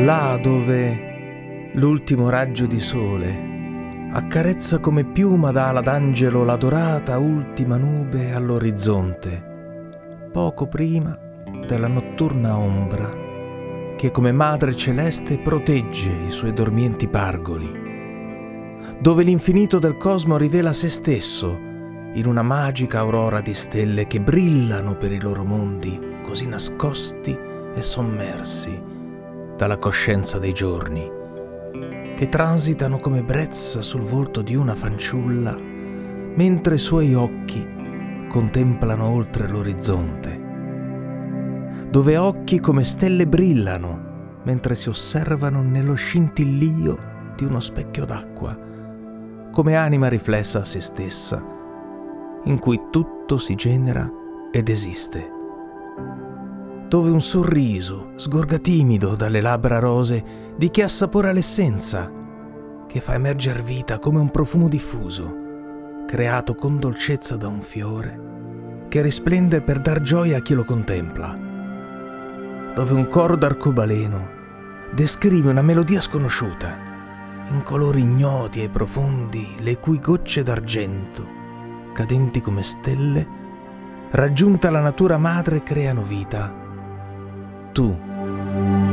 là dove l'ultimo raggio di sole accarezza come piuma d'ala d'angelo la dorata ultima nube all'orizzonte, poco prima della notturna ombra che come madre celeste protegge i suoi dormienti pargoli, dove l'infinito del cosmo rivela se stesso in una magica aurora di stelle che brillano per i loro mondi così nascosti e sommersi dalla coscienza dei giorni, che transitano come brezza sul volto di una fanciulla, mentre i suoi occhi contemplano oltre l'orizzonte, dove occhi come stelle brillano mentre si osservano nello scintillio di uno specchio d'acqua, come anima riflessa a se stessa, in cui tutto si genera ed esiste dove un sorriso sgorga timido dalle labbra rose di chi assapora l'essenza, che fa emerger vita come un profumo diffuso, creato con dolcezza da un fiore, che risplende per dar gioia a chi lo contempla, dove un coro d'arcobaleno descrive una melodia sconosciuta, in colori ignoti e profondi, le cui gocce d'argento, cadenti come stelle, raggiunta la natura madre creano vita Santo.